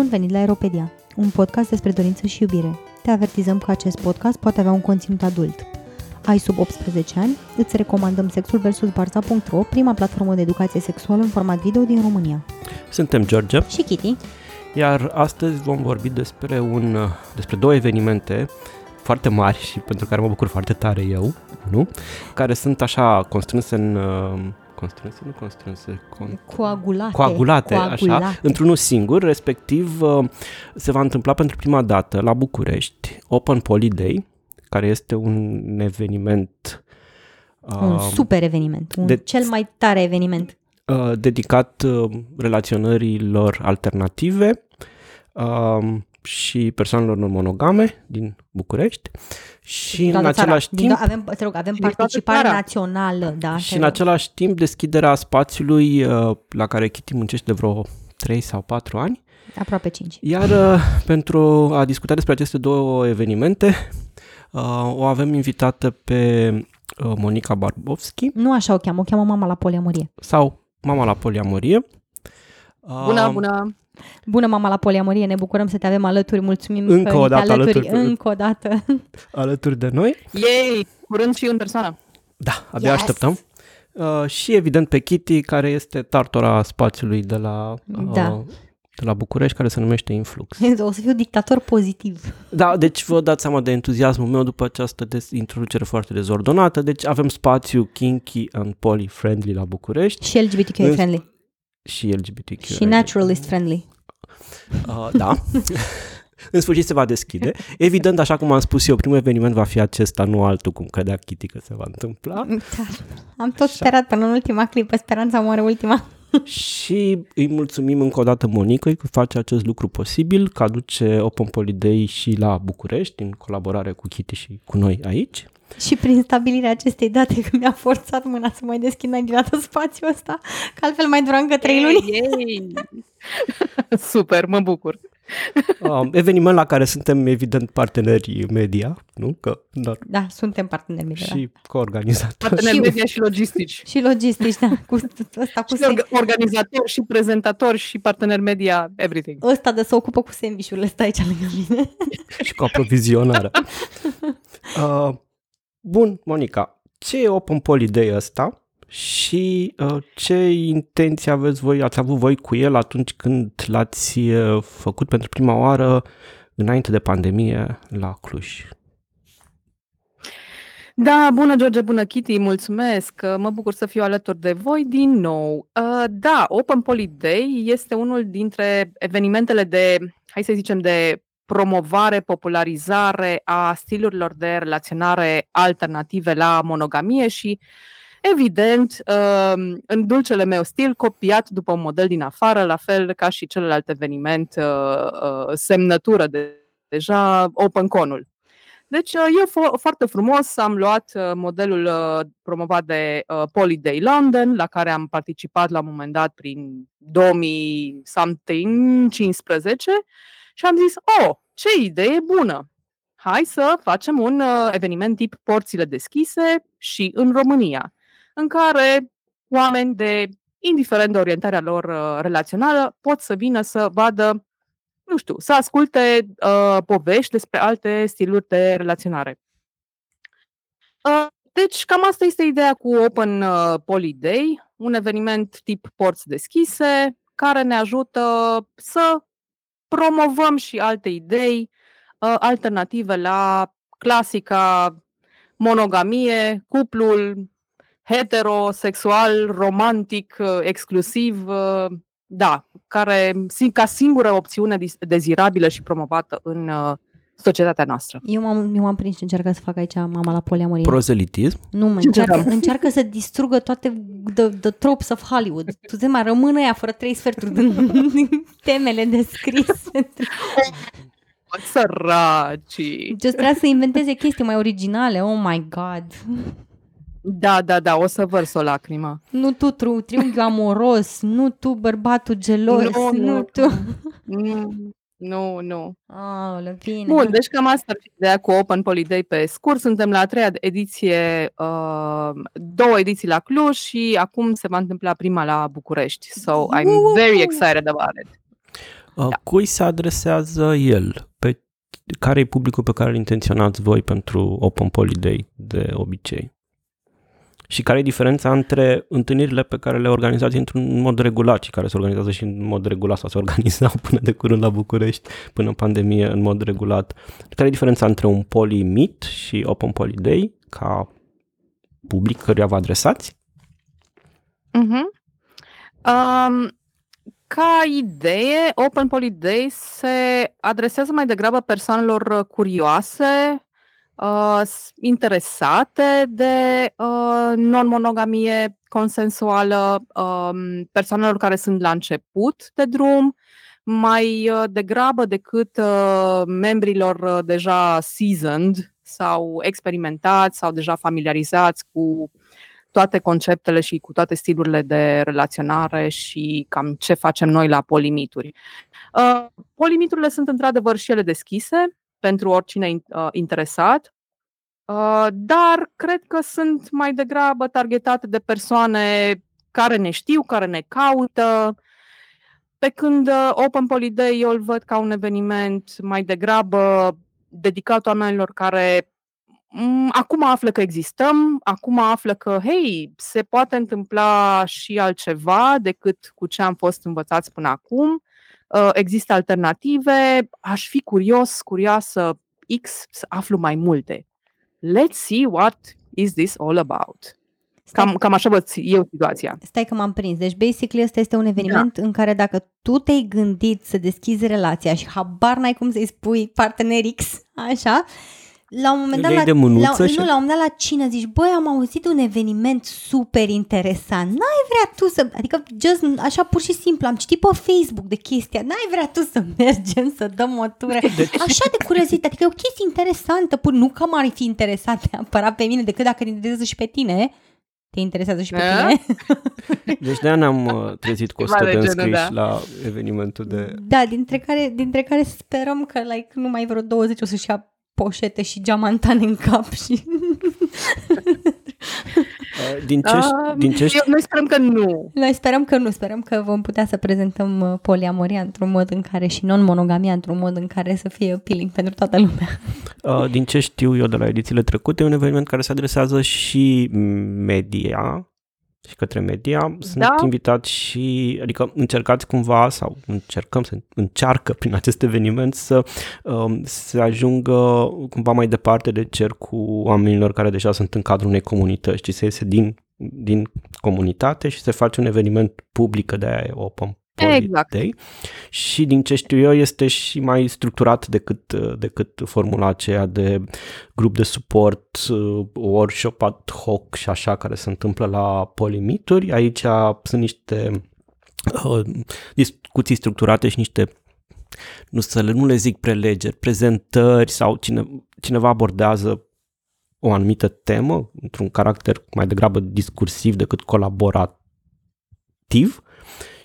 Bun venit la Aeropedia, un podcast despre dorință și iubire. Te avertizăm că acest podcast poate avea un conținut adult. Ai sub 18 ani? Îți recomandăm Sexul vs. Barza.ro, prima platformă de educație sexuală în format video din România. Suntem George Și Kitty. iar astăzi vom vorbi despre, un, despre două evenimente foarte mari și pentru care mă bucur foarte tare eu, nu? Care sunt așa constrânse în... uh, Constrânse, nu constrânse, con, Coagulate. coagulate, așa, Coagulate. într-unul singur, respectiv uh, se va întâmpla pentru prima dată la București Open Poly Day, care este un eveniment Un uh, super eveniment, un de- cel mai tare eveniment. uh, dedicat uh, relaționărilor alternative uh, și persoanelor non-monogame din București și în Toată țara. același Din timp do- avem, te rog, avem Și din toată participare țara. națională, da. și te în rog. același timp deschiderea spațiului uh, la care Kitty muncește de vreo 3 sau 4 ani. Aproape 5. Iar uh, pentru a discuta despre aceste două evenimente, uh, o avem invitată pe uh, Monica Barbovski Nu așa o cheamă, o cheamă mama la poliamorie. sau mama la poliamorie. Uh, Bună, bună! Bună mama la poliamorie, ne bucurăm să te avem alături, mulțumim Încă că o ni te dată alături alături. încă o dată. alături de noi. Yay! Curând și în persoană. Da, abia Yes! așteptăm. Uh, și evident pe Kitty, care este tartora spațiului de la, uh, Da. de la București, care se numește Influx. O să fiu dictator pozitiv. Da, deci vă dați seama de entuziasmul meu după această des- introducere foarte dezordonată. Deci avem spațiu kinky and poly friendly la București Și LGBTQ În- friendly. Și LGBTQ. Și naturalist friendly. Uh, da. În sfârșit se va deschide. Evident, așa cum am spus eu, primul eveniment va fi acesta, nu altul, cum credea Kitty că se va întâmpla. Da. Am tot sperat până în ultima clipă, speranța moare ultima. Și îi mulțumim încă o dată Monicăi că face acest lucru posibil, că aduce Open Poly Day și la București, în colaborare cu Kitty și cu noi aici. Și prin stabilirea acestei date, că mi-a forțat mâna să mai deschid mai dată spațiul ăsta, că altfel mai dura încă trei luni. Yay! Super, mă bucur. Um, eveniment la care suntem evident parteneri media, nu? Că, dar, Da, suntem parteneri media. da. și coorganizatori. Parteneri Și- media și logistici. Și logistici, da, cu ăsta cu Și se- orga- organizator și prezentator și partener media, everything. ăsta de se ocupă cu sandvișurile ăsta aici lângă mine. și cu aprovizionarea. Uh, bun, Monica, ce e Open Poly Day ăsta și uh, ce intenții aveți voi, ați avut voi cu el atunci când l-ați uh, făcut pentru prima oară înainte de pandemie la Cluj? Da, bună George, bună Kitty, mulțumesc, uh, mă bucur să fiu alături de voi din nou. Uh, Da, Open Poly Day este unul dintre evenimentele de, hai să zicem, de promovare, popularizare a stilurilor de relaționare alternative la monogamie și, evident, uh, în dulcele meu stil, copiat după un model din afară, la fel ca și celălalt eveniment, uh, uh, semnătură de deja OpenCon-ul. Deci uh, eu fo- foarte frumos am luat uh, modelul uh, promovat de uh, Polyday London, la care am participat la un moment dat prin 2015 și am zis, oh, ce idee bună! Hai să facem un uh, eveniment tip porțile deschise și în România, în care oameni de, indiferent de orientarea lor uh, relațională, pot să vină să vadă nu știu, să asculte uh, povești despre alte stiluri de relaționare. Uh, deci, cam asta este ideea cu Open uh, Poly Day, un eveniment tip porți deschise, care ne ajută să promovăm și alte idei uh, alternative la clasica monogamie, cuplul heterosexual, romantic, uh, exclusiv, uh, da, care si- ca singură opțiune dis- dezirabilă și promovată în uh, societatea noastră. Eu m-am, eu m-am prins și încercat să fac aici mama la poliamorie. Prozelitism? nu, mă, Ce încearcă, încercam? încearcă să distrugă toate the, the tropes of Hollywood. Tu te mai rămână ea fără trei sferturi din, din temele descrise. Săracii! Just trebuia să inventeze chestii mai originale. Oh my god. Da, da, da, o să vărs o lacrimă. Nu tu tri- triunghiul amoros, nu tu bărbatul gelos, nu, Nu, nu nu. tu. Nu, nu, nu. Oh, bine. Bun, deci cam asta ar fi ideea cu Open Poly Day pe scurt. Suntem la a treia ediție, uh, două ediții la Cluj și acum se va întâmpla prima la București. So I'm very excited about it. Uh, da. Cui se adresează el? Pe care e publicul pe care îl intenționați voi pentru Open Poly Day de obicei? Și care e diferența între întâlnirile pe care le organizați într-un mod regulat și care se organizează și în mod regulat sau se organizau până de curând la București, până în pandemie, în mod regulat? Care e diferența între un Poly Meet și Open Poly Day ca public căruia vă adresați? Uh-huh. Um, ca idee, Open Poly Day se adresează mai degrabă persoanelor curioase, uh, interesate de uh, non-monogamie consensuală, uh, persoanelor care sunt la început de drum, mai uh, degrabă decât uh, membrilor uh, deja seasoned sau experimentați sau deja familiarizați cu toate conceptele și cu toate stilurile de relaționare și cam ce facem noi la polimituri. Uh, polimiturile sunt într-adevăr și ele deschise pentru oricine uh, interesat, uh, dar cred că sunt mai degrabă targetate de persoane care ne știu, care ne caută, pe când Open Poly Day eu îl văd ca un eveniment mai degrabă dedicat oamenilor care Mm, acum află că existăm, acum află că, hei, se poate întâmpla și altceva decât cu ce am fost învățați până acum, uh, există alternative, aș fi curios, curioasă X să aflu mai multe. Let's see what is this all about. Cam, cam așa văd eu situația. Stai că m-am prins. Deci, basically, ăsta este un eveniment da. în care dacă tu te-ai gândit să deschizi relația și habar n-ai cum să-i spui partener X, așa, la un moment dat, la, de la, și... nu, la un moment dat la cină zici, băi, am auzit un eveniment super interesant, n-ai vrea tu să, adică just, așa pur și simplu, am citit pe Facebook de chestia, n-ai vrea tu să mergem să dăm o tură, deci... așa de curiozitate, adică e o chestie interesantă, pur, nu că m-ar fi interesat neapărat pe mine, decât dacă te interesează și pe tine, te interesează și pe da? tine. Deci de-aia ne-am uh, trezit cu 100 de înscriși da. la evenimentul de... Da, dintre care, dintre care sperăm că like, numai vreo 20 o să-și ia poșete și geamantane în cap și... Uh, din ce, uh, din ce eu, noi sperăm că nu. Noi sperăm că nu, sperăm că vom putea să prezentăm uh, poliamoria într-un mod în care și non-monogamia într-un mod în care să fie appealing pentru toată lumea. Uh, din ce știu eu de la edițiile trecute, e un eveniment care se adresează și media, și către media. Sunt da. invitat și, adică încercați cumva sau încercăm să încearcă prin acest eveniment să um, se ajungă cumva mai departe de cercul oamenilor care deja sunt în cadrul unei comunități, ci să iese din, din comunitate și se face un eveniment public de aia open exact. Day. Și din ce știu eu este și mai structurat decât, decât formula aceea de grup de suport, workshop ad hoc și așa care se întâmplă la polimituri. Aici sunt niște uh, discuții structurate și niște nu să le, nu le zic prelegeri, prezentări sau cine, cineva abordează o anumită temă într-un caracter mai degrabă discursiv decât colaborativ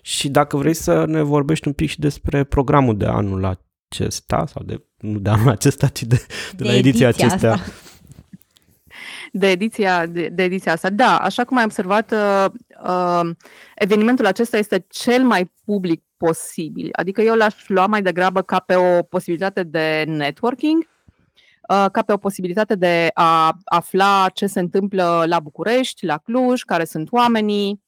și dacă vrei să ne vorbești un pic și despre programul de anul acesta, sau de, nu de anul acesta, ci de, de, de la ediția, ediția acestea. Asta. De ediția, de, de ediția asta. Da, așa cum ai observat, uh, uh, evenimentul acesta este cel mai public posibil. Adică eu l-aș lua mai degrabă ca pe o posibilitate de networking, uh, ca pe o posibilitate de a afla ce se întâmplă la București, la Cluj, care sunt oamenii,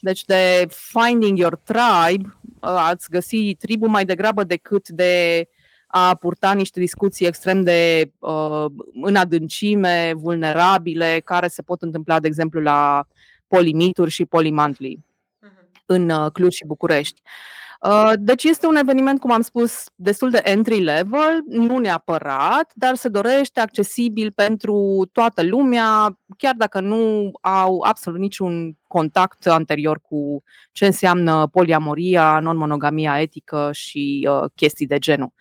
deci de finding your tribe, uh, ați găsi tribul mai degrabă decât de a purta niște discuții extrem de uh, în adâncime, vulnerabile, care se pot întâmpla, de exemplu, la polimituri și polimantli uh-huh. în uh, Cluj și București. Uh, Uh, deci este un eveniment, cum am spus, destul de entry level, nu neapărat, dar se dorește accesibil pentru toată lumea, chiar dacă nu au absolut niciun contact anterior cu ce înseamnă poliamoria, non-monogamia etică și uh, chestii de genul.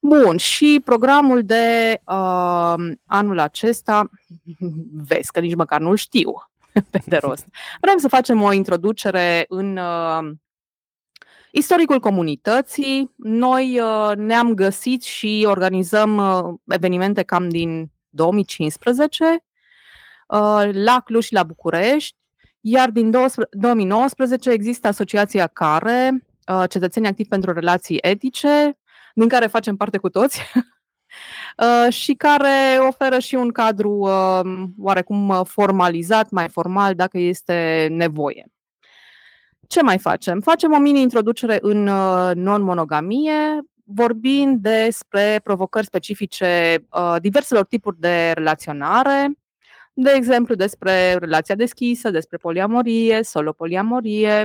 Bun, și programul de uh, anul acesta, vezi că nici măcar nu-l știu pe de rost. Vrem să facem o introducere în uh, Istoricul comunității, noi uh, ne-am găsit și organizăm uh, evenimente cam din 2015 uh, la Cluj și la București, iar din 2019 există asociația care uh, Cetățenii Activi pentru Relații Etice, din care facem parte cu toți. Uh, și care oferă și un cadru uh, oarecum formalizat, mai formal, dacă este nevoie. Ce mai facem? Facem o mini-introducere în uh, non-monogamie, vorbind despre provocări specifice diverselor tipuri de relaționare, de exemplu despre relația deschisă, despre poliamorie, solo-poliamorie,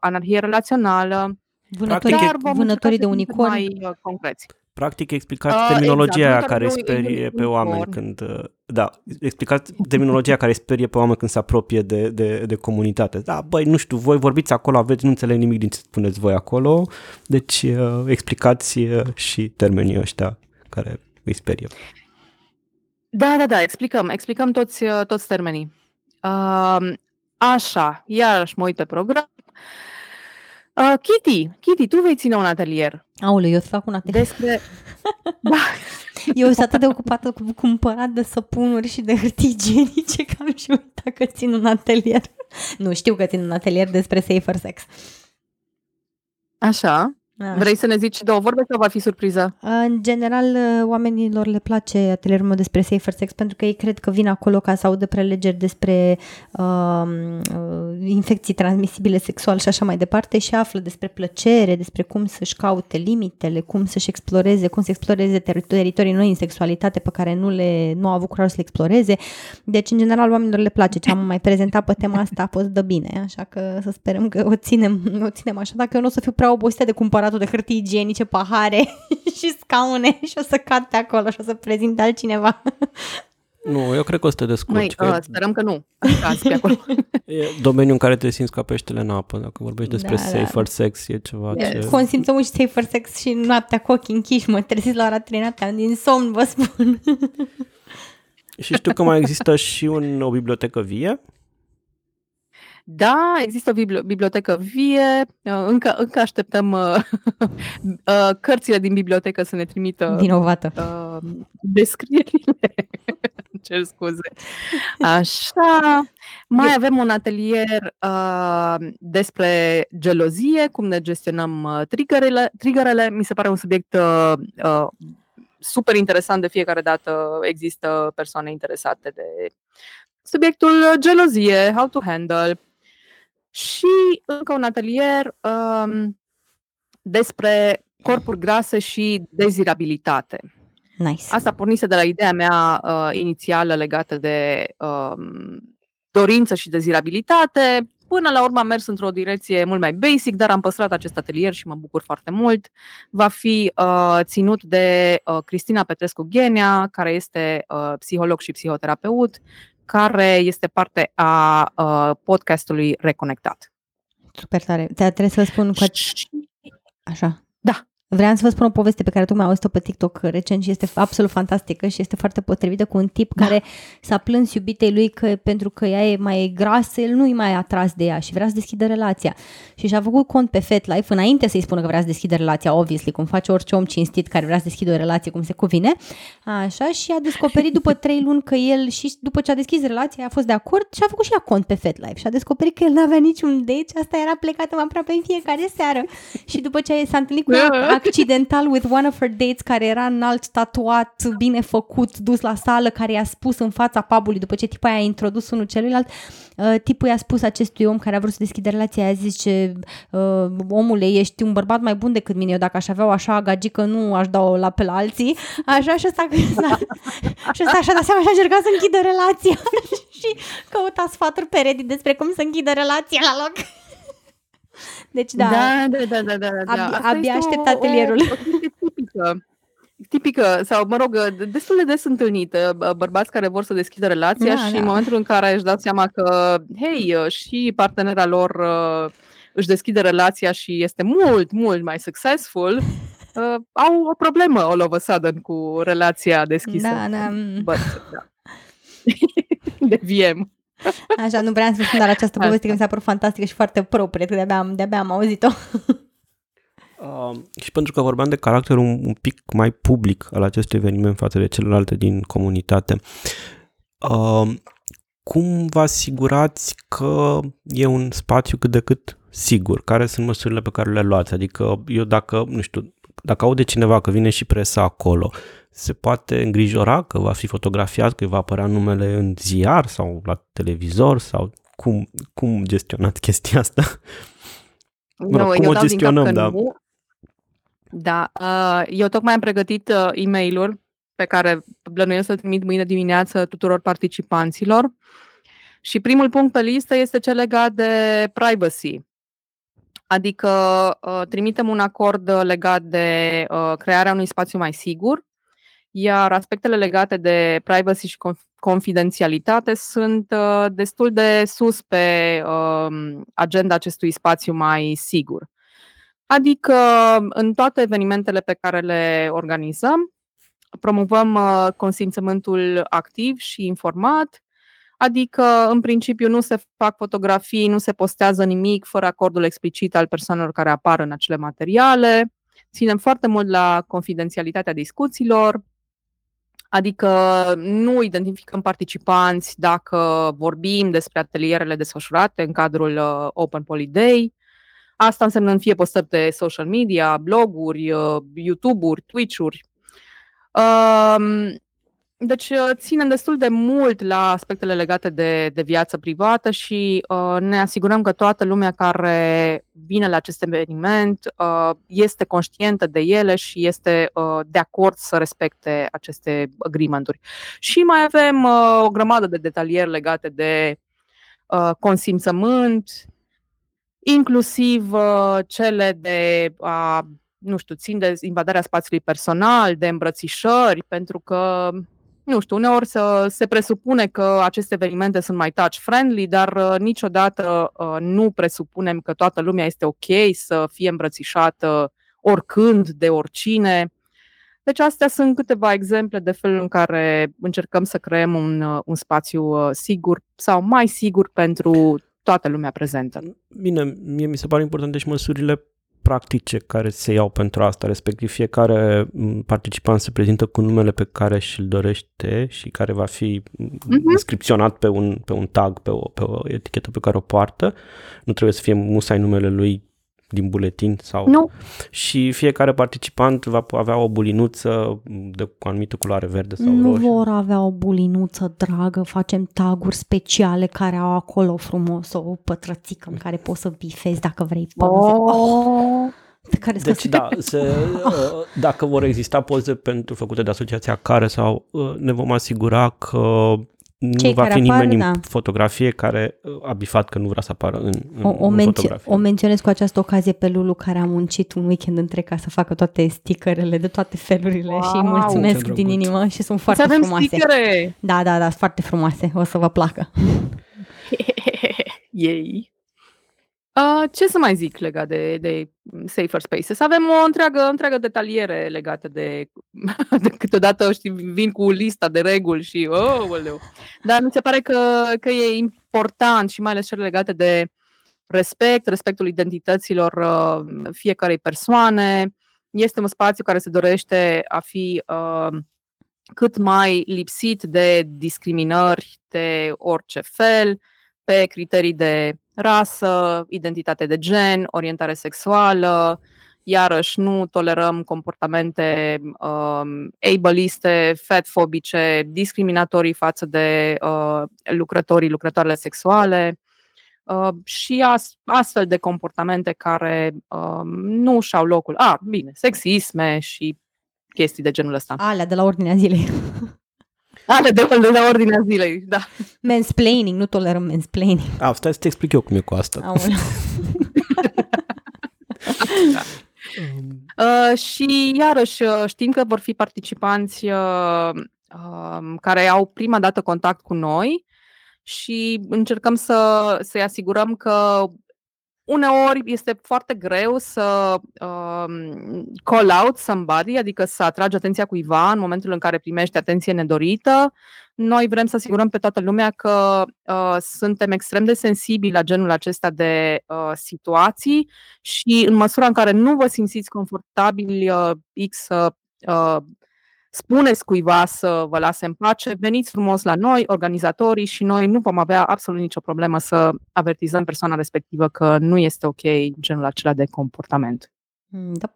anarhie relațională. Vânătorii, vânătorii de unicorn. Mai concreți. Practic explicați uh, terminologia exact, care sperie pe oameni când... Uh, da, explicați terminologia care sperie pe oameni când se apropie de, de, de comunitate. Da, băi, nu știu, voi vorbiți acolo, aveți, nu înțeleg nimic din ce spuneți voi acolo, deci uh, explicați uh, și termenii ăștia care îi sperie. Da, da, da, explicăm, explicăm toți, uh, toți termenii. Uh, așa, iarăși mă uit pe program. Uh, Kitty, Kitty, tu vei ține un atelier. Aoleu, eu îți fac un atelier. Despre... da. Eu sunt atât de ocupată cu cumpărat de săpunuri și de hârtii igienice că am și uitat că țin un atelier. Nu, știu că țin un atelier despre safer sex. Așa. A. Vrei să ne zici două vorbe sau va fi surpriză? În general, oamenilor le place atelierul meu despre safer sex pentru că ei cred că vin acolo ca să audă prelegeri despre uh, infecții transmisibile sexual și așa mai departe și află despre plăcere, despre cum să-și caute limitele, cum să-și exploreze, cum să exploreze teritorii noi în sexualitate pe care nu, le, nu au avut curaj să le exploreze. Deci, în general, oamenilor le place. Ce am mai prezentat pe tema asta a fost de bine, așa că să sperăm că o ținem, o ținem așa. Dacă eu nu o să fiu prea obosită de cumpărat aparatul de hârtie igienice, pahare și scaune și o să cad pe acolo și o să prezint altcineva. Nu, eu cred că o să te descurci. Măi, că... uh, sperăm că nu. pe acolo. e domeniul în care te simți ca peștele în apă. Dacă vorbești despre da, safer da. sex, e ceva yeah. ce... Consimțăm și safer sex și noaptea cu ochii închiși. Mă trezit la ora 3 noaptea din somn, vă spun. și știu că mai există și un, o bibliotecă vie da, există o bibliotecă vie, uh, încă, încă așteptăm uh, uh, cărțile din bibliotecă să ne trimită Vinovată. descrierile. Cer scuze. Așa. Mai avem un atelier uh, despre gelozie, cum ne gestionăm uh, triggerele. triggerele. Mi se pare un subiect uh, uh, super interesant de fiecare dată. Există persoane interesate de subiectul gelozie, how to handle și încă un atelier um, despre corpuri grase și dezirabilitate. Nice. Asta pornise de la ideea mea uh, inițială legată de um, dorință și dezirabilitate. Până la urmă am mers într-o direcție mult mai basic, dar am păstrat acest atelier și mă bucur foarte mult. Va fi uh, ținut de uh, Cristina Petrescu Ghenea, care este uh, psiholog și psihoterapeut care este parte a uh, podcastului Reconectat. Super tare. Trebuie să vă spun că... Așa. Da. Vreau să vă spun o poveste pe care tocmai am auzit-o pe TikTok recent și este absolut fantastică și este foarte potrivită cu un tip da. care s-a plâns iubitei lui că pentru că ea e mai grasă, el nu-i mai atras de ea și vrea să deschidă relația. Și și-a făcut cont pe FetLife înainte să-i spună că vrea să deschidă relația, obviously, cum face orice om cinstit care vrea să deschidă o relație cum se cuvine. Așa, și a descoperit după trei luni că el și după ce a deschis relația a fost de acord și a făcut și ea cont pe FetLife și a descoperit că el n-avea niciun date și asta era plecată mai aproape în fiecare seară. Și după ce s-a întâlnit cu ea accidental with one of her dates care era înalt, tatuat, bine făcut, dus la sală, care i-a spus în fața pubului după ce tipul a introdus unul celuilalt, uh, tipul i-a spus acestui om care a vrut să deschide relația, a zis ce uh, omule, ești un bărbat mai bun decât mine, eu dacă aș avea o așa gagică nu aș da-o la pe la alții, așa și ăsta, și ăsta așa dat seama și a încercat să închidă relația și căuta sfaturi pe Reddit despre cum să închidă relația la loc. Deci da, da, da, da, da, da, da. Abia, abia aștept atelierul. O, o tipică, tipică, sau mă rog, destul de des întâlnită, bărbați care vor să deschidă relația da, și da. în momentul în care își dau seama că, hei, și partenera lor uh, își deschide relația și este mult, mult mai successful, uh, au o problemă all of a sudden cu relația deschisă. Da, da. But, da. Deviem. Așa, nu vreau să spun, dar această poveste că mi s-a părut fantastică și foarte proprie, că de-abia am, de-abia am auzit-o. Uh, și pentru că vorbeam de caracterul un, un pic mai public al acestui eveniment față de celelalte din comunitate, uh, cum vă asigurați că e un spațiu cât de cât sigur? Care sunt măsurile pe care le luați? Adică eu dacă, nu știu, dacă aude cineva că vine și presa acolo, se poate îngrijora că va fi fotografiat, că va apărea numele în ziar sau la televizor sau cum, cum gestionați chestia asta? Mă rog, cum eu o gestionăm, da. Nu. Da, uh, eu tocmai am pregătit uh, e mail pe care plănuiesc să-l trimit mâine dimineață tuturor participanților. Și primul punct pe listă este cel legat de privacy. Adică uh, trimitem un acord legat de uh, crearea unui spațiu mai sigur, iar aspectele legate de privacy și confidențialitate sunt uh, destul de sus pe um, agenda acestui spațiu mai sigur. Adică în toate evenimentele pe care le organizăm, promovăm consimțământul activ și informat, Adică, în principiu, nu se fac fotografii, nu se postează nimic fără acordul explicit al persoanelor care apar în acele materiale. Ținem foarte mult la confidențialitatea discuțiilor, adică nu identificăm participanți dacă vorbim despre atelierele desfășurate în cadrul uh, Open Poly Day. Asta înseamnă fie postări pe social media, bloguri, uh, YouTube-uri, Twitch-uri. Um, deci uh, ținem destul de mult la aspectele legate de, de viață privată și uh, ne asigurăm că toată lumea care vine la acest eveniment uh, este conștientă de ele și este uh, de acord să respecte aceste agreementuri. Și mai avem uh, o grămadă de detalieri legate de uh, consimțământ, inclusiv uh, cele de uh, nu știu, țin de invadarea spațiului personal, de îmbrățișări, pentru că nu știu, uneori să, se presupune că aceste evenimente sunt mai touch-friendly, dar uh, niciodată uh, nu presupunem că toată lumea este ok să fie îmbrățișată oricând, de oricine. Deci astea sunt câteva exemple de felul în care încercăm să creăm un, uh, un spațiu uh, sigur sau mai sigur pentru toată lumea prezentă. Bine, mie mi se pare importante și măsurile practice care se iau pentru asta, respectiv fiecare participant se prezintă cu numele pe care și-l dorește și care va fi uh-huh. inscripționat pe un, pe un tag, pe o, pe o etichetă pe care o poartă. Nu trebuie să fie musai numele lui din buletin sau... Nu. Și fiecare participant va avea o bulinuță de cu o anumită culoare verde sau nu roșie. Nu vor avea o bulinuță dragă, facem taguri speciale care au acolo frumos o pătrățică în care poți să bifezi dacă vrei poze. Oh. Oh. Pe care deci da, se, uh, dacă vor exista poze pentru făcute de asociația care sau uh, ne vom asigura că nu va fi nimeni apar, în da. fotografie care uh, a bifat că nu vrea să apară în, în, o, o, în fotografie. O menționez cu această ocazie pe Lulu care a muncit un weekend întreg ca să facă toate stickerele de toate felurile wow, și îi mulțumesc din inimă și sunt foarte să avem frumoase. Stickere. Da, da, da, sunt foarte frumoase, o să vă placă. Yay! Uh, ce să mai zic legat de, de Safer Spaces? Avem o întreagă, întreagă detaliere legată de, de câteodată știi, vin cu lista de reguli și oh, oleu. Dar mi se pare că, că e important și mai ales cele legate de respect, respectul identităților uh, fiecarei persoane. Este un spațiu care se dorește a fi uh, cât mai lipsit de discriminări de orice fel, pe criterii de rasă, identitate de gen, orientare sexuală. Iarăși nu tolerăm comportamente um, ableiste, fatfobice, discriminatorii față de uh, lucrătorii, lucrătoarele sexuale uh, și as, astfel de comportamente care uh, nu și-au locul. A, ah, bine, sexisme și chestii de genul ăsta. Alea de la ordinea zilei. Ale de, de la ordinea zilei, da. Mansplaining, nu tolerăm mansplaining. A, stai să te explic eu cum e cu asta. da. uh, și iarăși uh, știm că vor fi participanți uh, uh, care au prima dată contact cu noi și încercăm să, să-i asigurăm că uneori este foarte greu să um, call out somebody, adică să atragi atenția cuiva în momentul în care primești atenție nedorită. Noi vrem să asigurăm pe toată lumea că uh, suntem extrem de sensibili la genul acesta de uh, situații și în măsura în care nu vă simțiți confortabili uh, X uh, spuneți cuiva să vă lase în pace, veniți frumos la noi, organizatorii, și noi nu vom avea absolut nicio problemă să avertizăm persoana respectivă că nu este ok genul acela de comportament. Da.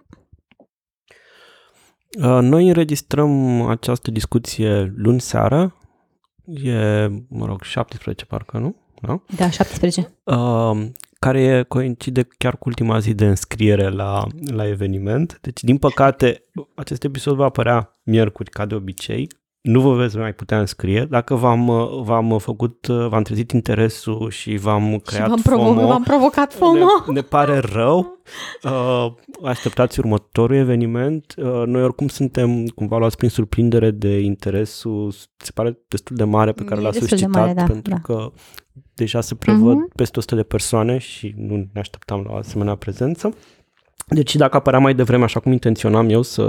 Uh, Noi înregistrăm această discuție luni seară. E, mă rog, 17 parcă, nu? Da? Da, 17. Uh, care coincide chiar cu ultima zi de înscriere la, la eveniment. Deci, din păcate, acest episod va apărea miercuri, ca de obicei. Nu vă veți mai putea înscrie. Dacă v-am, uh, v-am făcut, uh, v-am trezit interesul și v-am creat și v-am, provo- FOMO, v-am provocat FOMO. ne, ne pare rău. Uh, așteptați următorul eveniment. Uh, noi oricum suntem cumva luați prin surprindere de interesul, se pare destul de mare pe care E l-a destul de suscitat, mare, da, pentru da. că deja se prevăd Mhm. peste 100 de persoane și nu ne așteptam la o asemenea prezență. Deci dacă apărea mai devreme, așa cum intenționam eu să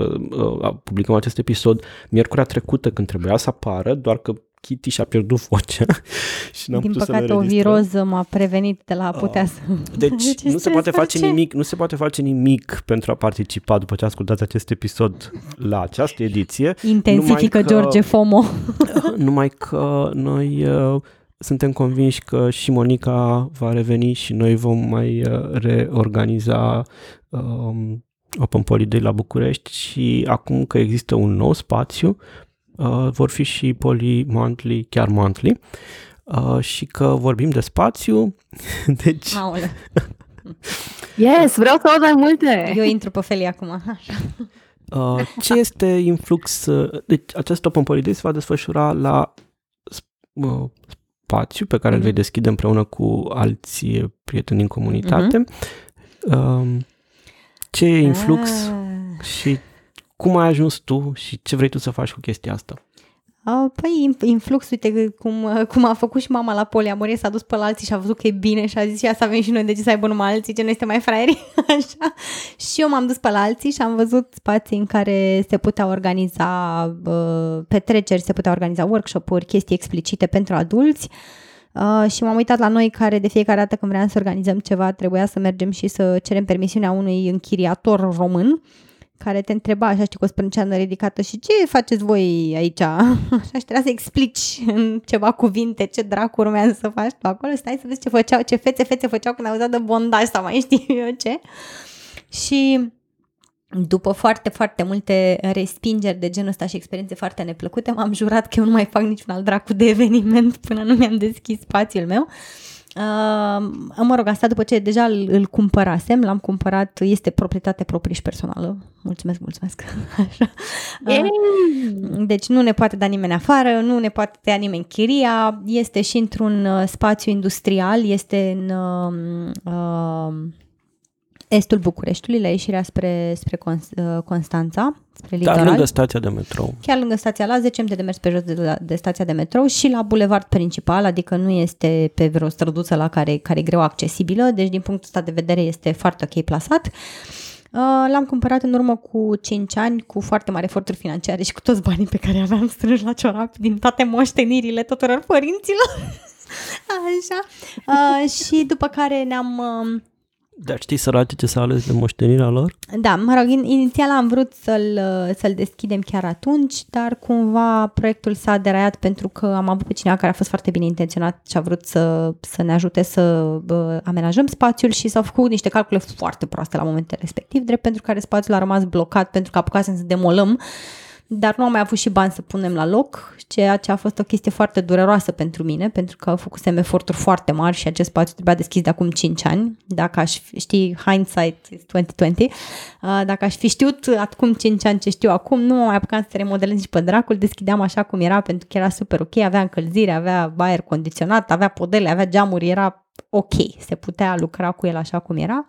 uh, publicăm acest episod miercurea trecută când trebuia să apară, doar că Kitty și-a pierdut vocea și n-am Din putut păcate, să o ne înregistrăm. viroză m-a prevenit de la a putea Ah. să... Deci Ce nu se stres, poate face ce? nimic, nu se poate face nimic pentru a participa după ce ascultați acest episod la această ediție, Intensifică Numai că- George FOMO. numai că noi uh, suntem convinși că și Monica va reveni și noi vom mai uh, reorganiza um, Open Poly Day la București și acum că există un nou spațiu, uh, vor fi și Poly Monthly, chiar Monthly, uh, și că vorbim de spațiu, deci Aole. Yes, vreau să aud mai multe! Eu intru pe felii acum. Așa. Uh, ce este influx? uh, Deci acest Open Poly Day se va desfășura la sp- uh, spațiu pe care îl vei Mhm. deschide împreună cu alți prieteni din comunitate. Um, Ce e influx Ah. și cum ai ajuns tu și ce vrei tu să faci cu chestia asta? A, Păi, in- influx, uite cum, cum a făcut și mama la poliamorie, s-a dus pe la alții și a văzut că e bine și a zis, ia să avem și noi de ce să aibă numai alții, ce noi suntem mai fraieri, așa. Și eu m-am dus pe la alții și am văzut spații în care se putea organiza uh, petreceri, se putea organiza workshop-uri, chestii explicite pentru adulți. Uh, și m-am uitat la noi care de fiecare dată când vreau să organizăm ceva trebuia să mergem și să cerem permisiunea unui închiriator român care te întreba așa, știi, cu o sprânceană ridicată și ce faceți voi aici? Așa și trebuia să explici în ceva cuvinte ce dracu urmează să faci tu acolo, stai să vezi ce făceau, ce fețe, fețe făceau când auzeau de bondaj sau mai știu eu ce. Și după foarte, foarte multe respingeri de genul ăsta și experiențe foarte neplăcute, m-am jurat că eu nu mai fac niciun alt dracu de eveniment până nu mi-am deschis spațiul meu. Uh, mă rog, asta după ce deja îl, îl cumpărasem, l-am cumpărat, este proprietate proprie și personală. Mulțumesc, mulțumesc. Așa. Uh, deci nu ne poate da nimeni afară, nu ne poate tăia nimeni chiria, este și într-un uh, spațiu industrial, este în uh, uh, estul Bucureștiului, la ieșirea spre, spre Cons- uh, Constanța, spre Dar litoral lângă stația de metrou. chiar lângă stația la 10 minute de mers pe jos de, la, de stația de metrou și la bulevard principal, adică nu este pe vreo străduță la care, care e greu accesibilă, deci din punctul ăsta de vedere este foarte ok plasat. Uh, L-am cumpărat în urmă cu 5 ani cu foarte mari eforturi financiare și cu toți banii pe care aveam strânși la ciorap din toate moștenirile tuturor părinților. Așa. Uh, și după care ne-am... Uh, Dar știi sărace ce s-a ales de moștenirea lor? da, mă rog, in- inițial am vrut să-l, uh, să-l deschidem chiar atunci, dar cumva proiectul s-a deraiat pentru că am avut pe cineva care a fost foarte bine intenționat și a vrut să, să ne ajute să uh, amenajăm spațiul și s-au făcut niște calcule foarte proaste la momentul respectiv, drept pentru care spațiul a rămas blocat pentru că apucasem să demolăm dar nu am mai avut și bani să punem la loc, ceea ce a fost o chestie foarte dureroasă pentru mine, pentru că făcusem eforturi foarte mari și acest spațiu trebuia deschis de acum 5 ani. Dacă aș fi, știi, hindsight is 2020, uh, dacă aș fi știut acum 5 ani ce știu acum, nu mă mai apucam să remodelez nici pe dracul, deschideam așa cum era, pentru că era super ok, avea încălzire, avea aer condiționat, avea podele, avea geamuri, era ok, se putea lucra cu el așa cum era.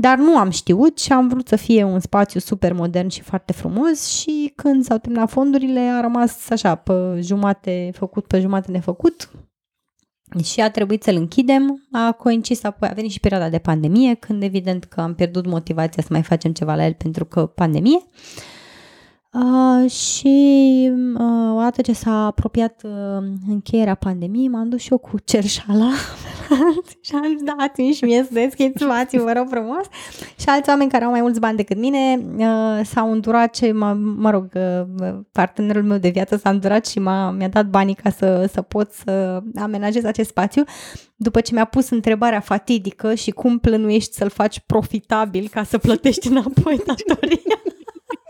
Dar nu am știut și am vrut să fie un spațiu super modern și foarte frumos și când s-au terminat fondurile a rămas așa pe jumate făcut, pe jumate nefăcut și a trebuit să-l închidem. A coincis apoi, a venit și perioada de pandemie, când evident că am pierdut motivația să mai facem ceva la el pentru că pandemie. Uh, și uh, odată ce s-a apropiat uh, încheierea pandemiei, m-am dus și eu cu cerșala și am zis, dați-mi și mie să deschid spațiu, vă rog frumos. Și alți oameni care au mai mulți bani decât mine uh, s-au îndurat ce, mă, mă rog, uh, partenerul meu de viață s-a îndurat și m-a, mi-a dat banii ca să, să pot să amenajez acest spațiu. După ce mi-a pus întrebarea fatidică și cum plănuiești să-l faci profitabil ca să plătești înapoi datoria.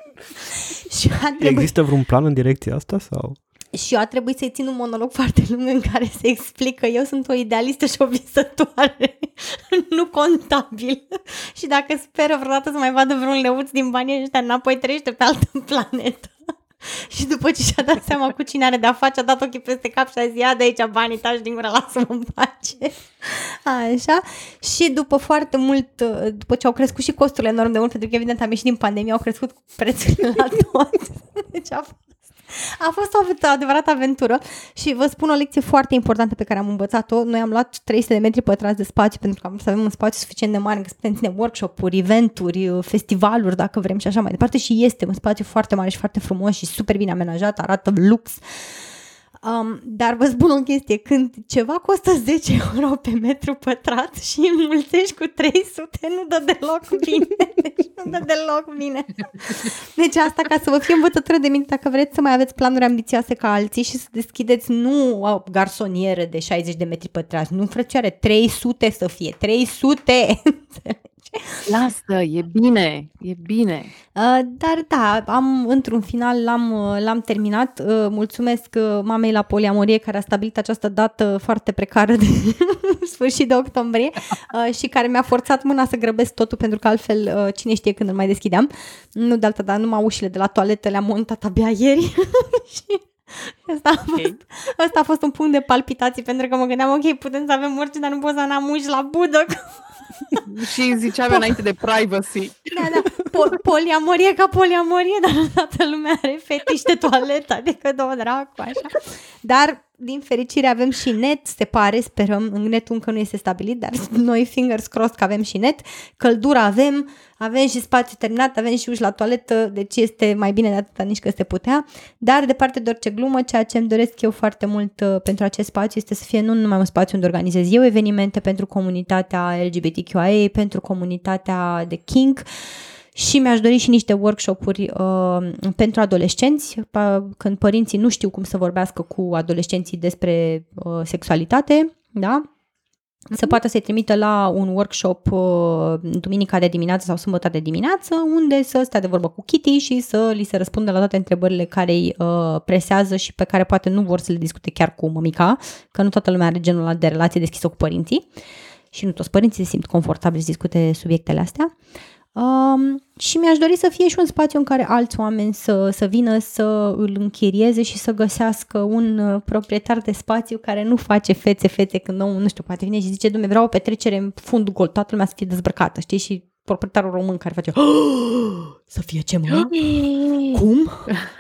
și a trebuit... Există vreun plan în direcția asta sau? Și eu a trebuit să-i țin un monolog foarte lung în care se explică că eu sunt o idealistă și o visătoare, nu contabil. și dacă speră vreodată să mai vadă vreun leuț din banii ăștia înapoi, trăiește pe altă planetă. și după ce și-a dat seama cu cine are de-a face, a dat ochii peste cap și a zis, ia de aici banii, taci din gură, lasă-mă în pace. Așa. Și după foarte mult, după ce au crescut și costurile enorm de mult, pentru că evident am ieșit din pandemie, au crescut prețurile la tot. Deci a fost a fost o adevărată aventură și vă spun o lecție foarte importantă pe care am învățat-o. Noi am luat 300 de metri pătrați de spațiu pentru că am să avem un spațiu suficient de mare încât să putem ține workshop-uri, eventuri, festivaluri, dacă vrem și așa mai departe și este un spațiu foarte mare și foarte frumos și super bine amenajat, arată lux. Uh, Um, dar vă spun o chestie, când ceva costă 10 euro pe metru pătrat și înmulțești cu 300, nu dă deloc bine. Deci nu dă deloc bine. Deci asta ca să vă fie învățătură de minte, dacă vreți să mai aveți planuri ambițioase ca alții și să deschideți nu o garsonieră de 60 de metri pătrați, nu frăcioare, 300 să fie, 300! Lasă, e bine, e bine. Uh, dar da, am, într-un final l-am, uh, l-am terminat. Uh, mulțumesc mamei la poliamorie care a stabilit această dată foarte precară de sfârșit de octombrie și care mi-a forțat mâna să grăbesc totul pentru că altfel cine știe când îl mai deschideam. Nu de alta, dar numai ușile de la toaletă le-am montat abia ieri și Asta a, fost, okay. asta a fost un punct de palpitații pentru că mă gândeam, ok, putem să avem orice, dar nu pot să am uși la budă. și ziceam înainte de privacy. Da, da, po- poliamorie ca poliamorie, dar toată lumea are fetiș de toaletă, adică două dracu, așa. Dar din fericire avem și net, se pare, sperăm, în netul încă nu este stabilit, dar noi fingers crossed că avem și net, căldură avem, avem și spațiu terminat, avem și uși la toaletă, deci este mai bine de atâta nici că se putea, dar departe de orice glumă, ceea ce îmi doresc eu foarte mult uh, pentru acest spațiu este să fie nu numai un spațiu unde organizez eu evenimente pentru comunitatea LGBTQIA, pentru comunitatea de King, și mi-aș dori și niște workshop-uri uh, pentru adolescenți, când părinții nu știu cum să vorbească cu adolescenții despre uh, sexualitate, da? să mhm. poată să-i trimită la un workshop uh, duminica de dimineață sau sâmbătă de dimineață, unde să stea de vorbă cu Kitty și să li se răspundă la toate întrebările care îi uh, presează și pe care poate nu vor să le discute chiar cu mămica, că nu toată lumea are genul ăla de relație deschisă cu părinții și nu toți părinții se simt confortabili să discute subiectele astea. Um, și mi-aș dori să fie și un spațiu în care alți oameni să, să vină să îl închirieze și să găsească un uh, proprietar de spațiu care nu face fețe-fețe când omul, nu știu, poate vine și zice, dumne, vreau o petrecere în fund gol, toată lumea să fie dezbrăcată, știi? Și proprietarul român care face oh, să fie ce mă? Cum?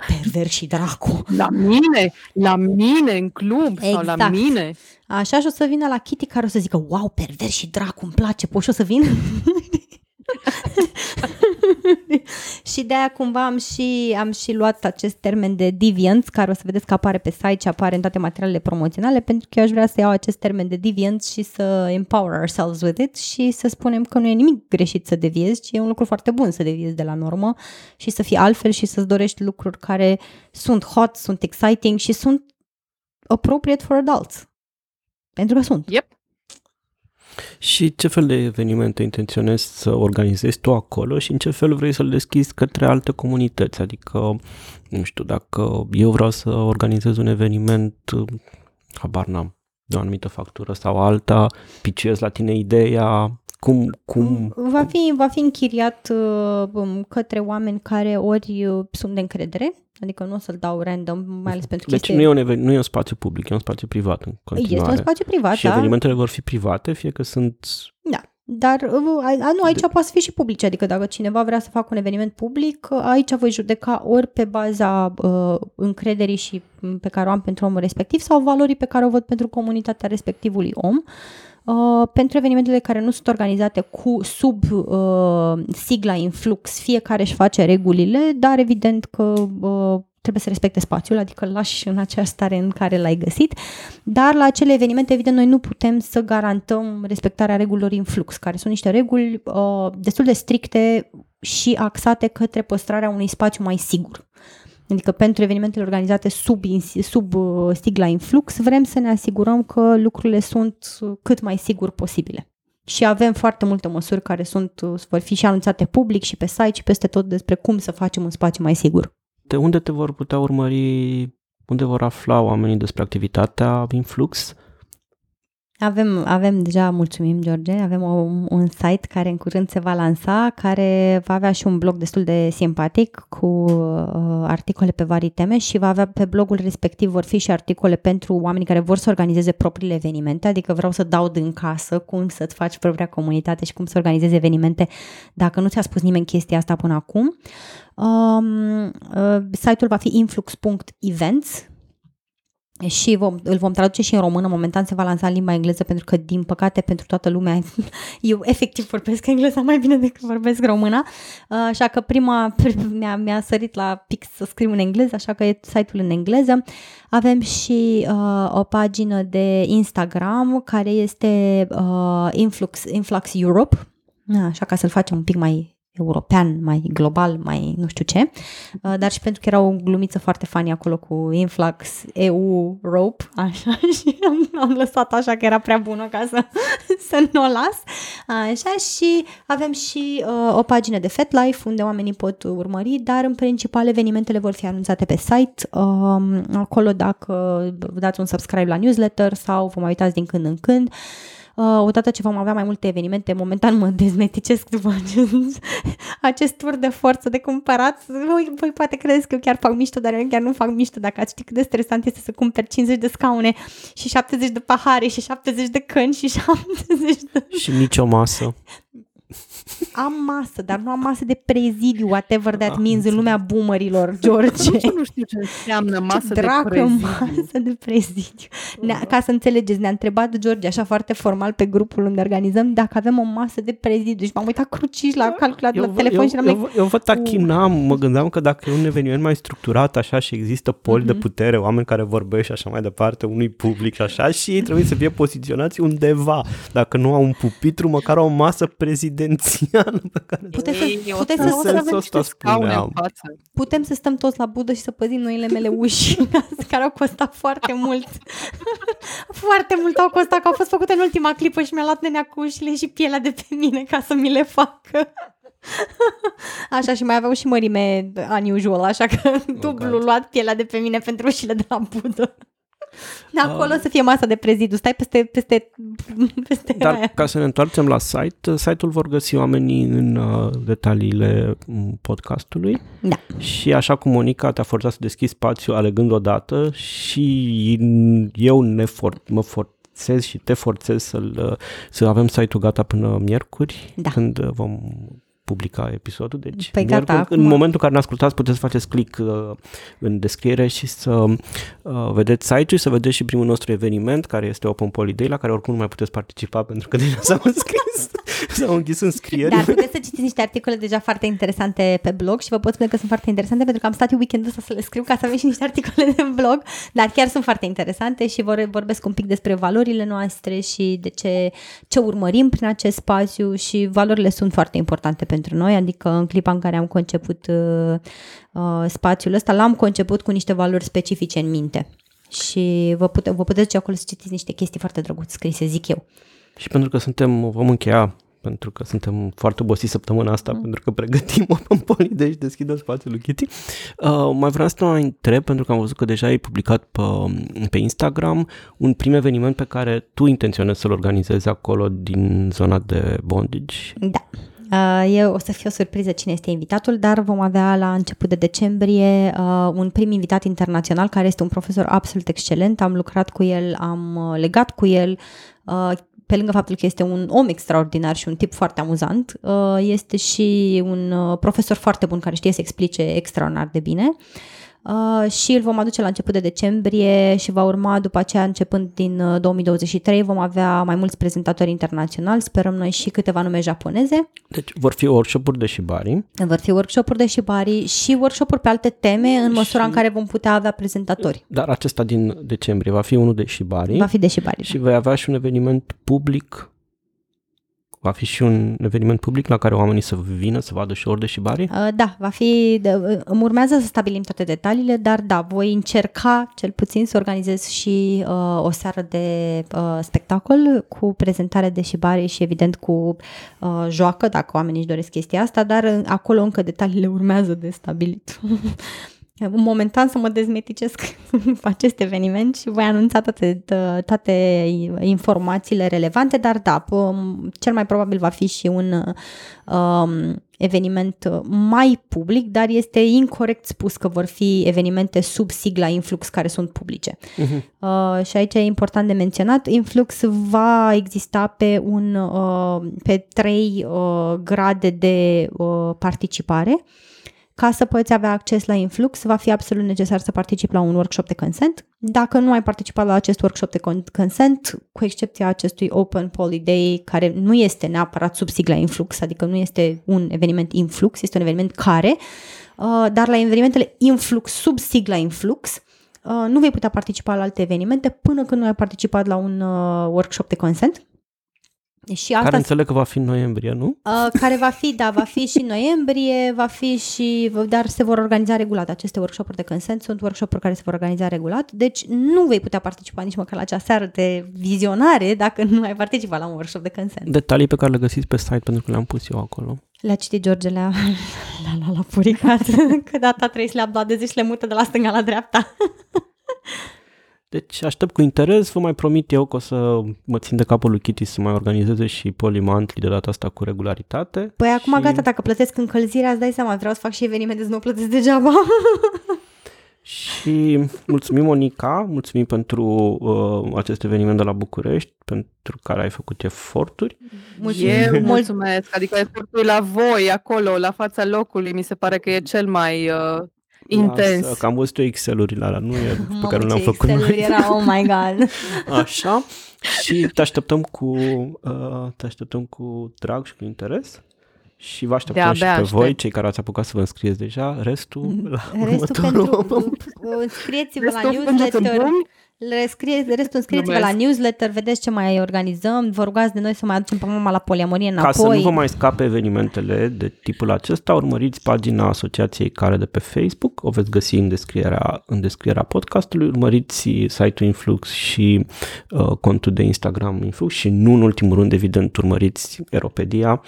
Perver și dracu. La mine, la mine în club exact. sau la exact. mine. Așa și o să vină la Kitty care o să zică, wow, perver și dracu, îmi place, poți și o să vin? și de aia cumva am și, am și luat acest termen de deviant, care o să vedeți că apare pe site și apare în toate materialele promoționale, pentru că eu aș vrea să iau acest termen de deviant și să empower ourselves with it și să spunem că nu e nimic greșit să deviezi, ci e un lucru foarte bun să deviezi de la normă și să fii altfel și să-ți dorești lucruri care sunt hot, sunt exciting și sunt appropriate for adults. Pentru că sunt. Yep. Și ce fel de evenimente intenționezi să organizezi tu acolo și în ce fel vrei să-l deschizi către alte comunități? Adică, nu știu, dacă eu vreau să organizez un eveniment, habar n-am, de o anumită factură sau alta, piciez la tine ideea, cum, cum... Va fi, va fi închiriat uh, către oameni care ori uh, sunt de încredere, Adică nu o să-l dau random, mai ales pentru deci chestii... nu e, un, nu e un spațiu public, e un spațiu privat în continuare. Este un spațiu privat, Și da. evenimentele vor fi private, fie că sunt... Da, dar uh, a, nu, aici de... poate să fie și publice, adică dacă cineva vrea să facă un eveniment public, uh, aici voi judeca ori pe baza uh, încrederii și mm, pe care o am pentru omul respectiv sau valorii pe care o văd pentru comunitatea respectivului om. Uh, Uh, pentru evenimentele care nu sunt organizate cu sub uh, sigla Influx, fiecare își face regulile, dar evident că uh, trebuie să respecte spațiul, adică îl lași în aceeași stare în care l-ai găsit, dar la acele evenimente, evident, noi nu putem să garantăm respectarea regulilor în flux, care sunt niște reguli uh, destul de stricte și axate către păstrarea unui spațiu mai sigur. Adică pentru evenimentele organizate sub, sub uh, stigla influx, vrem să ne asigurăm că lucrurile sunt cât mai sigur posibile. Și avem foarte multe măsuri care sunt, uh, vor fi și anunțate public și pe site și peste tot despre cum să facem un spațiu mai sigur. De unde te vor putea urmări, unde vor afla oamenii despre activitatea Influx? Avem, avem deja, mulțumim George, avem o, un site care în curând se va lansa, care va avea și un blog destul de simpatic cu uh, articole pe vari teme și va avea pe blogul respectiv vor fi și articole pentru oamenii care vor să organizeze propriile evenimente, adică vreau să dau din casă cum să-ți faci propria comunitate și cum să organizezi evenimente dacă nu ți-a spus nimeni chestia asta până acum. Um, uh, site-ul va fi influx.events, și vom, îl vom traduce și în română, momentan se va lansa în limba engleză pentru că, din păcate, pentru toată lumea, eu efectiv vorbesc engleza mai bine decât vorbesc româna, uh, așa că prima mi-a, mi-a sărit la pix să scriu în engleză, așa că e site-ul în engleză. Avem și uh, o pagină de Instagram care este uh, Influx, Influx Europe, așa ca să-l facem un pic mai european, mai global, mai nu știu ce, uh, dar și pentru că era o glumiță foarte funny acolo cu Influx EU Rope, așa, și am, am lăsat așa că era prea bună ca să, să nu o las, așa, și avem și uh, o pagină de FetLife unde oamenii pot urmări, dar în principal evenimentele vor fi anunțate pe site, um, acolo dacă vă dați un subscribe la newsletter sau vă mai uitați din când în când, Uh, odată ce vom avea mai multe evenimente, momentan mă dezmeticesc după acest, acest tur de forță de cumpărat. Voi, voi poate credeți că eu chiar fac mișto, dar eu chiar nu fac mișto dacă ați ști cât de stresant este să cumperi 50 de scaune și 70 de pahare și 70 de căni și 70 de... Și nicio masă. Am masă, dar nu am masă de prezidiu, whatever that ah, means în lumea boomerilor, George. nu știu ce înseamnă masă ce de prezidiu. masă de prezidiu. Ne, ca să înțelegeți, ne-a întrebat George așa foarte formal pe grupul unde organizăm dacă avem o masă de prezidiu și m-am uitat cruciș la calculator, la telefon eu, și am eu, eu, eu vă tachinam, mă gândeam că dacă e un eveniment mai structurat așa și există poli mm-hmm. de mhm. putere, oameni care vorbesc și așa mai departe, unui public și așa și ei trebuie să fie poziționați undeva. Dacă nu au un pupitru, măcar o masă prezidențială pe care... Puteți să, puteți să, să avem niște scaune în față. Putem să stăm toți la budă și să păzim noile mele uși, care au costat foarte mult. foarte mult au costat, că au fost făcute în ultima clipă și mi-a luat nenea cu ușile și pielea de pe mine ca să mi le facă. Așa și mai aveau și mărime unusual, așa că oh, dublu luat pielea de pe mine pentru ușile de la budă. Acolo uh, să fie masa de prezidiu, stai peste, peste, peste Dar aia. ca să ne întoarcem la site, site-ul vor găsi oamenii în uh, detaliile podcastului da. și așa cum Monica te-a forțat să deschizi spațiu alegând o dată și eu ne for- mă forțez și te forțez să-l, uh, să avem site-ul gata până miercuri, da. când vom publica episodul. Deci, păi gata, în acum... momentul în care ne ascultați, puteți să faceți click uh, în descriere și să uh, vedeți site-ul, să vedeți și primul nostru eveniment, care este Open Poly Day, la care oricum nu mai puteți participa pentru că deja s-au înscris. S-au închis înscrieri. Dar puteți să citiți niște articole deja foarte interesante pe blog și vă pot spune că sunt foarte interesante pentru că am stat eu weekendul ăsta să le scriu ca să avem și niște articole de blog, dar chiar sunt foarte interesante și vor, vorbesc un pic despre valorile noastre și de ce, ce urmărim prin acest spațiu și valorile sunt foarte importante pentru noi, adică în clipa în care am conceput uh, uh, spațiul ăsta, l-am conceput cu niște valori specifice în minte. Și vă, pute, vă puteți acolo să citiți niște chestii foarte drăguțe scrise, zic eu. Și pentru că suntem, vom încheia pentru că suntem foarte obosiți săptămâna asta, mm. pentru că pregătim o Poly, deci deschidă spațiul lui Kitty. Uh, mai vreau să te mai întreb, pentru că am văzut că deja ai publicat pe, pe Instagram un prim eveniment pe care tu intenționezi să-l organizezi acolo din zona de bondage. Da. Uh, e, o să fie o surpriză cine este invitatul, dar vom avea la început de decembrie uh, un prim invitat internațional care este un profesor absolut excelent. Am lucrat cu el, am uh, legat cu el, uh, pe lângă faptul că este un om extraordinar și un tip foarte amuzant, uh, este și un uh, profesor foarte bun care știe să explice extraordinar de bine. Uh, și îl vom aduce la început de decembrie și va urma după aceea începând din uh, 2023 vom avea mai mulți prezentatori internaționali, sperăm noi și câteva nume japoneze. Deci vor fi workshop-uri de shibari. Vor fi workshop-uri de shibari și workshop-uri pe alte teme în măsura Și- în care vom putea avea prezentatori. Dar acesta din decembrie va fi unul de shibari. Va fi de shibari. Și vei avea și un eveniment public. Va fi și un eveniment public la care oamenii să vină să vadă show de shibari. Uh, Da, va fi, de- uh, îmi urmează să stabilim toate detaliile, dar da, voi încerca cel puțin să organizez și uh, o seară de uh, spectacol cu prezentare de shibari și evident cu uh, joacă, dacă oamenii își doresc chestia asta, dar uh, acolo încă detaliile urmează de stabilit. Momentan să mă dezmeticesc pe acest eveniment și voi anunța toate, tă- toate informațiile relevante, dar da, p- cel mai probabil va fi și un um, eveniment mai public, dar este incorrect spus că vor fi evenimente sub sigla Influx care sunt publice. Uh-huh. Uh, și aici e important de menționat, Influx va exista pe, un, uh, pe trei uh, grade de uh, participare. Ca să poți avea acces la Influx, va fi absolut necesar să participi la un workshop de consent. Dacă nu ai participat la acest workshop de con- consent, cu excepția acestui Open Poly Day, care nu este neapărat sub sigla Influx, adică nu este un eveniment Influx, este un eveniment care, uh, dar la evenimentele Influx, sub sigla Influx, uh, nu vei putea participa la alte evenimente până când nu ai participat la un uh, workshop de consent. Și asta Care înțeleg că va fi în noiembrie, nu? Uh, care va fi, da, va fi și în noiembrie, va fi și, dar se vor organiza regulat. Aceste workshop-uri de consent sunt workshop-uri care se vor organiza regulat, deci nu vei putea participa nici măcar la acea seară de vizionare dacă nu ai participat la un workshop de consent. Detalii pe care le găsiți pe site pentru că le-am pus eu acolo. Le-a citit George, le-a, le-a, le-a, le-a puricat, că data 3 le-a dat de zi și le mută de la stânga la dreapta. Deci aștept cu interes, vă mai promit eu că o să mă țin de capul lui Kitty să mai organizeze și polimantli de data asta cu regularitate. Păi acum și, gata, dacă plătesc încălzirea, îți dai seama, vreau să fac și evenimente să nu plătesc degeaba. Și mulțumim Monica, mulțumim pentru uh, acest eveniment de la București, pentru care ai făcut eforturi. Eu Mult- mulțumesc, adică efortul la voi, acolo, la fața locului, mi se pare că e cel mai uh, intens. Lasă, că am văzut eu Excel-urile alea, nu e pe Mamă, care nu le-am ce făcut Excel-uri noi. Era, oh my god. Așa. Și te așteptăm cu uh, te așteptăm cu drag și cu interes. Și vă așteptăm De-abia și pe aștept. voi, cei care ați apucat să vă înscrieți deja, restul la Restul următorul. pentru... Înscrieți-vă la Restul pângeți în newsletter. pumni. Le scrie, restul înscrieți-vă la Glumesc. newsletter, vedeți ce mai organizăm, vă rugați de noi să mai aducem pe mama la poliamorie Ca înapoi. să nu vă mai scape evenimentele de tipul acesta, urmăriți pagina Asociației Care de pe Facebook, o veți găsi în descrierea, în descrierea podcastului, urmăriți site-ul Influx și uh, contul de Instagram Influx și nu în ultimul rând, evident, urmăriți Eropedia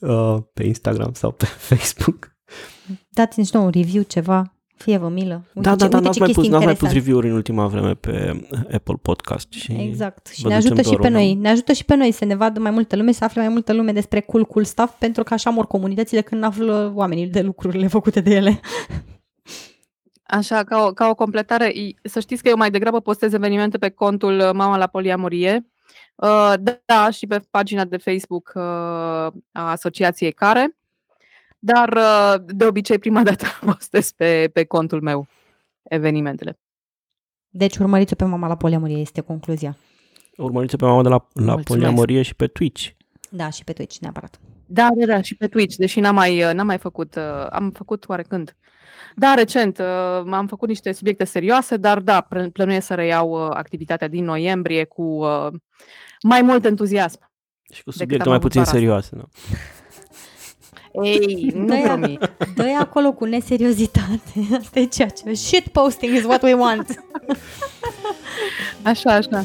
uh, pe Instagram sau pe Facebook. Dați-ne și nouă un review, ceva, fie vă milă. Uite da, ce, da, da, uite n-ați ce mai, pus, chestii n-ați mai pus interesante. review-uri în ultima vreme pe Apple Podcast. Și Exact. Și vă ne ducem ajută și dorul, pe nu? noi. Ne ajută și pe noi să ne vadă mai multă lume, să afle mai multă lume despre cool, cool stuff, pentru că așa mor comunitățile când află oamenii de lucrurile făcute de ele. Așa, ca o, ca o completare, i- să știți că eu mai degrabă postez evenimente pe contul uh, Mama la Poliamorie, uh, da, și pe pagina de Facebook uh, a Asociației Care, dar uh, de obicei prima dată postez pe, pe contul meu evenimentele. Deci urmăriți-o pe mama la poliamorie, este concluzia. Urmăriți pe mama de la, la Mulțumesc. poliamorie și pe Twitch. Da, și pe Twitch, neapărat. Da, da, da, și pe Twitch, deși n-am mai, uh, n-am mai făcut, uh, am făcut oarecând. Da, recent uh, am făcut niște subiecte serioase, dar da, pl- plănuiesc să reiau uh, activitatea din noiembrie cu uh, mai mult entuziasm. Și cu Decât subiecte am mai avut puțin vara asta. serioase. Da. Ei, nu Da, promit. dă acolo cu neseriozitate. Asta e ceea ce... Shit posting is what we want. Așa, așa.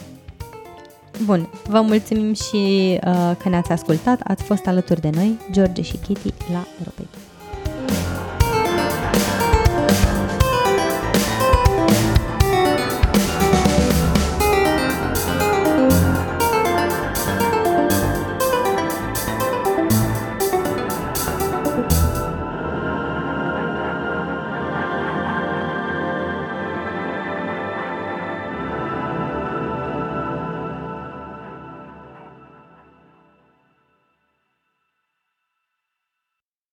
Bun, vă mulțumim și uh, că ne-ați ascultat. Ați fost alături de noi, George și Kitty, la Europei.